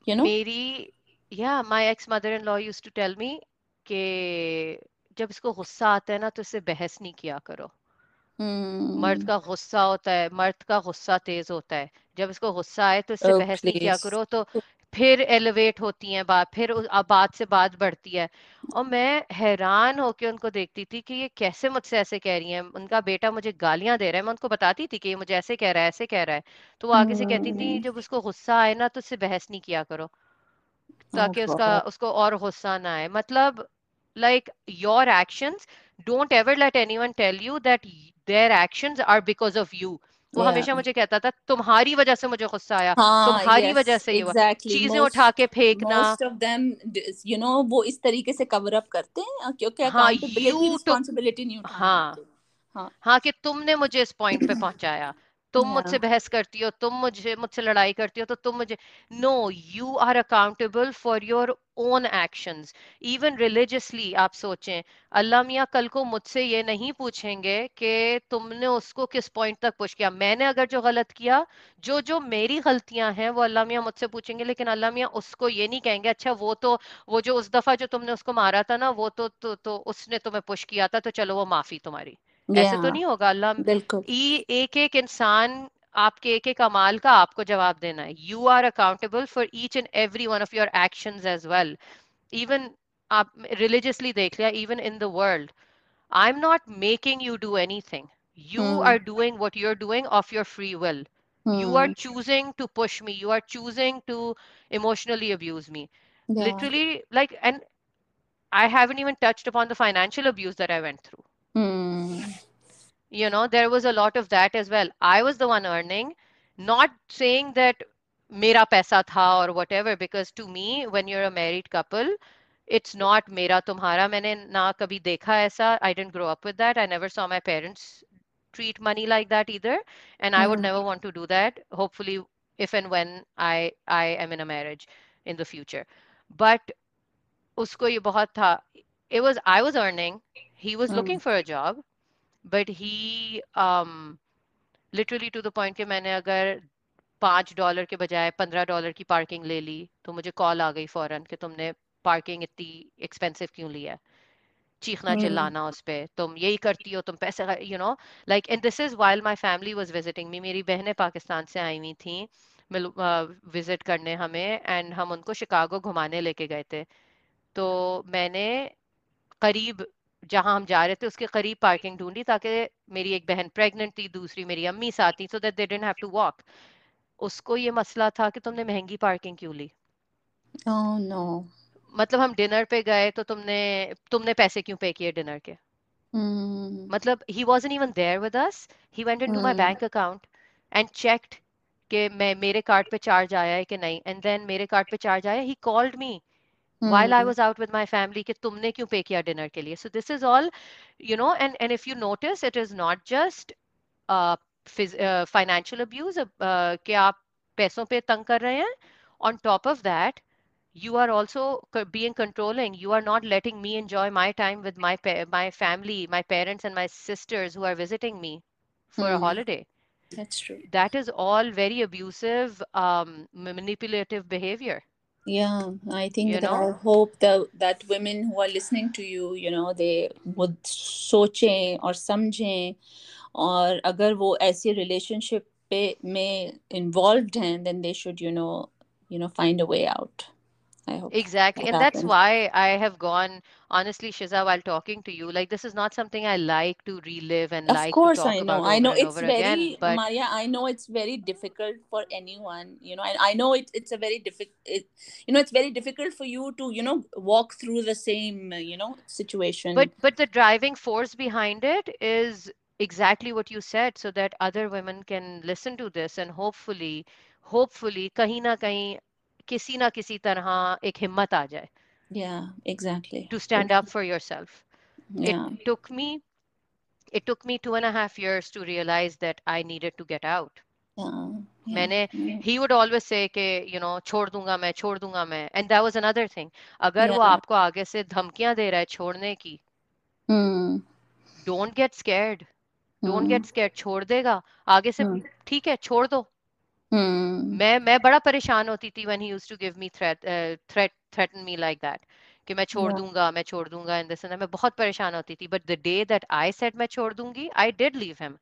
you know मेरी yeah my ex mother-in-law used to tell me कि जब इसको गुस्सा आता है ना तो इससे बहस नहीं किया करो। मर्द hmm का गुस्सा होता है मर्द का गुस्सा तेज होता है। जब इसको गुस्सा आए तो इससे oh बहस नहीं किया करो तो फिर एलिवेट होती है बात फिर बात से बात बढ़ती है। और मैं हैरान होके उनको देखती थी कि ये कैसे मुझसे ऐसे कह रही हैं? उनका बेटा मुझे गालियाँ दे रहा है। मैं उनको बताती थी कि ये मुझे ऐसे कह रहा है ऐसे कह रहा है। तो वो आगे से कहती थी hmm जब उसको गुस्सा आए ना तो उससे बहस नहीं किया करो oh ताकि उसका उसको और गुस्सा ना आए। मतलब like your actions don't ever let anyone tell you that their actions are because of you. वो yeah. हमेशा मुझे कहता था तुम्हारी वजह से मुझे गुस्सा आया हाँ तुम्हारी yes, वजह से ये exactly. चीज़ें उठा के फेंकना। most of them you know वो इस तरीके से कवर अप करते हैं क्योंकि हाँ टुक रिस्पॉन्सिबिलिटी नहीं उठानी हाँ। हाँ। हाँ कि तुमने मुझे इस पॉइंट पे पहुँचाया। तुम yeah मुझसे बहस करती हो तुम मुझे मुझसे लड़ाई करती हो तो तुम मुझे know you are accountable for your own actions even religiously आप सोचें अल्लाह मियाँ कल को मुझसे ये नहीं पूछेंगे कि तुमने उसको किस पॉइंट तक पुश किया। मैंने अगर जो गलत किया जो जो मेरी गलतियाँ हैं वो अल्लाह मियाँ मुझसे पूछेंगे लेकिन अल्लाह मियाँ उसको ये नहीं कहेंगे अच्छा वो तो वो जो उस दफ़ा जो तुमने उसको मारा था ना वो तो तो, तो उसने तुम्हें पुश किया था तो चलो वो माफ़ी तुम्हारी। ऐसे तो yeah नहीं होगा अल्लाह बिल्कुल ई एक एक इंसान आपके एक एक अमाल का आपको जवाब देना है you are accountable for each and every one of your actions as well even आप रिलीजियसली देख लिया even in the world I am not making you do anything you hmm are doing what you're doing of your free will you are hmm choosing to push me you are choosing to emotionally abuse me yeah literally like and i haven't even touched upon the financial abuse that i went through hmm. You know there was a lot of that as well. I was the one earning not saying that mera paisa tha or whatever because to me when you're a married couple it's not mera tumhara. Maine na kabhi dekha aisa. I didn't grow up with that. I never saw my parents treat money like that either. And i would hmm. never want to do that hopefully if and when i i am in a marriage in the future. But usko ye bahut tha it was i was earning. He was hmm. looking for a job but he um literally to the point कि मैंने अगर पाँच dollar के बजाय पंद्रह dollar की parking ले ली तो मुझे कॉल आ गई फ़ौरन कि तुमने पार्किंग इतनी एक्सपेंसिव क्यों लिया है? चीखना hmm. चिल्लाना उस पे। तुम यही करती हो तुम पैसे you know like and this is while my family was visiting me मेरी बहनें पाकिस्तान से आई हुई थी विज़िट करने हमें एंड हम उनको शिकागो घुमाने लेके गए थे। तो मैंने करीब जहाँ हम जा रहे थे उसके करीब पार्किंग ढूंढी ताकि मेरी एक बहन प्रेग्नेंट थी दूसरी मेरी अम्मी साथ थी so that they didn't have to walk उसको ये मसला था कि तुमने महँगी पार्किंग क्यों ली Oh no. मतलब हम डिनर पे गए तो तुमने तुमने पैसे क्यों पे किए डिनर के Hmm. मतलब wasn't even there with us he went into my Hmm. bank account and checked कि मैं मेरे कार्ड पे चार्ज आया है कि नहीं and then मेरे कार्ड पे चार्ज आया he called me while I Hmm. was out with my family कि तुमने क्यों पे किया डिनर के लिए so this is all you know and and if you notice it is not just uh, phys- uh, financial abuse uh, uh, कि आप पैसों पे तंग कर रहे हैं on top of that you are also co- being controlling you are not letting me enjoy my time with my pa- my family my parents and my sisters who are visiting me for a Hmm. holiday That's true. that is all very abusive um, manipulative behavior Yeah, I think you that I know hope that that women who are listening to you, you know, they would सोचें और समझें और अगर वो ऐसे relationship पे में involved हैं, then they should, you know, you know, find a way out. I hope. Exactly. That and happens. that's why I have gone, honestly, Shiza, while talking to you, like this is not something I like to relive and of like. Of course, I know. I know it's very, again, but... Maria, I know it's very difficult for anyone, you know, I know it, it's a very difficult, you know, it's very difficult for you to, you know, walk through the same, you know, situation. But, but the driving force behind it is exactly what you said so that other women can listen to this and hopefully hopefully kahina kahin किसी ना किसी तरह एक हिम्मत आ जाए। To stand up for yourself took me it took me two and half years to realize that I needed to get out मैंने ही वुड ऑलवेज से के यू नो छोड़ दूँगा मैं छोड़ दूँगा मैं। And that was another thing अगर वो आपको आगे से धमकियाँ दे रहा है छोड़ने की don't get scared don't get scared छोड़ देगा। आगे से hmm. ठीक है छोड़ दो। Hmm. मैं मैं बड़ा परेशान होती थी when he used to give me threat threat threaten me like that कि मैं छोड़ दूँगा मैं छोड़ दूँगा इन दिस मैं बहुत परेशान होती थी but the day that I said मैं छोड़ दूँगी I did leave him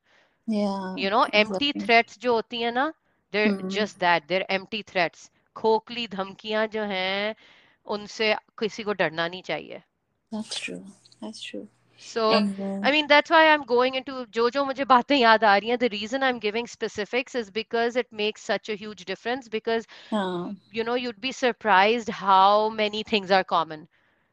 you know empty threats जो होती है ना they're just that they're empty threats खोखली धमकियाँ जो हैं उनसे किसी को डरना नहीं चाहिए। That's true. That's true. So, mm-hmm. I mean, that's why I'm going into Jojo. Mujhe baatein yaad aa rahi The reason I'm giving specifics is because it makes such a huge difference. Because, oh. you know, you'd be surprised how many things are common.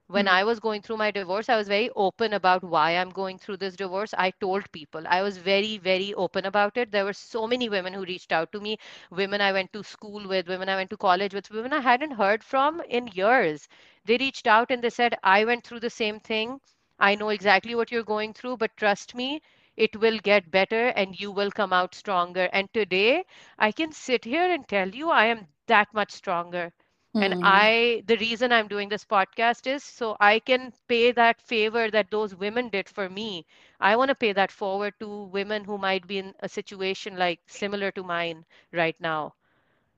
When mm-hmm. I was going through my divorce, I was very open about why I'm going through this divorce. I told people. I was very, very open about it. There were so many women who reached out to me women I went to school with, women I went to college with, women I hadn't heard from in years. They reached out and they said, I went through the same thing I know exactly what you're going through, but trust me, it will get better and you will come out stronger. And today, I can sit here and tell you I am that much stronger and Hmm. i the reason i'm doing this podcast is so i can pay that favor that those women did for me i want to pay that forward to women who might be in a situation like similar to mine right now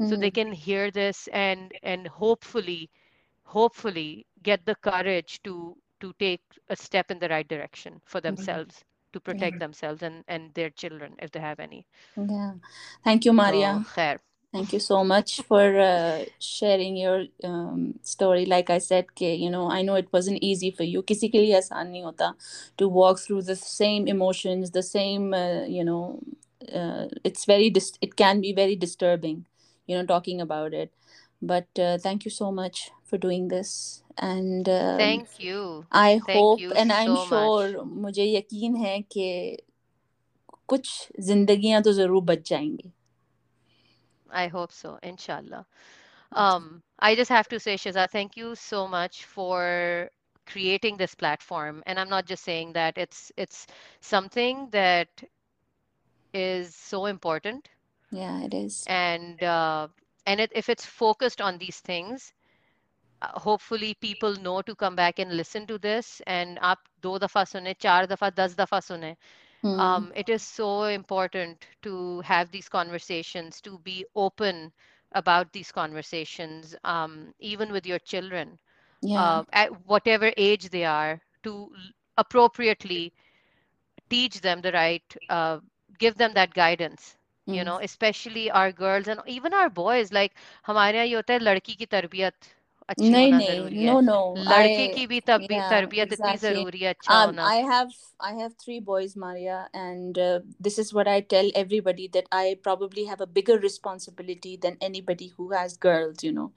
so they Hmm. can hear this and and hopefully hopefully get the courage to to take a step in the right direction for themselves mm-hmm. to protect yeah. themselves and, and their children if they have any. Yeah. Thank you maria. So, thank you so much for uh, sharing your um, story. Like i said ke, you know i know it wasn't easy for you. Kisi ke liye nahi hota to walk through the same emotions the same uh, you know uh, it's very dis- it can be very disturbing you know talking about it. But uh, thank you so much for doing this. And um, hope, and I'm and I'm sure मुझे यकीन है कि कुछ जिंदगियां तो जरूर बच जाएंगी। आई होप सो इंशाल्लाह। um i just have to say shiza thank you so much for creating this platform and i'm not just saying that it's it's something that is so important. Yeah it is. And uh, and it, if it's focused on these things uh, hopefully people know to come back and listen to this. And आप दो दफा सुने, चार दफा, दस दफा सुने. Hmm. um, it is so important to have these conversations, to be open about these conversations, um, even with your children, Yeah. uh, at whatever age they are, to l- appropriately teach them the right, uh, give them that guidance. You Hmm. know, especially our girls and even our boys. Like हमारे यहाँ ये होता है लड़की की तरबियत अच्छी नहीं होना नहीं ज़रूरी नो नो लड़के की भी तब भी तरबियत इतनी ज़रूरी है अच्छा होना। I have I have three boys Maria and this is what I tell everybody that I probably have a bigger responsibility than anybody who has girls you know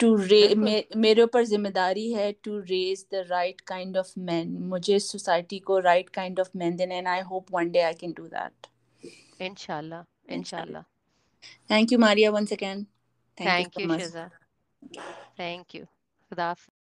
to रे मेरे ऊपर ज़िम्मेदारी है to raise the right kind of man मुझे society को right kind of man देना and I hope one day I can do that इंशाल्लाह इंशाल्लाह। Thank you Maria once again thank you Shiza Thank you. Good afternoon.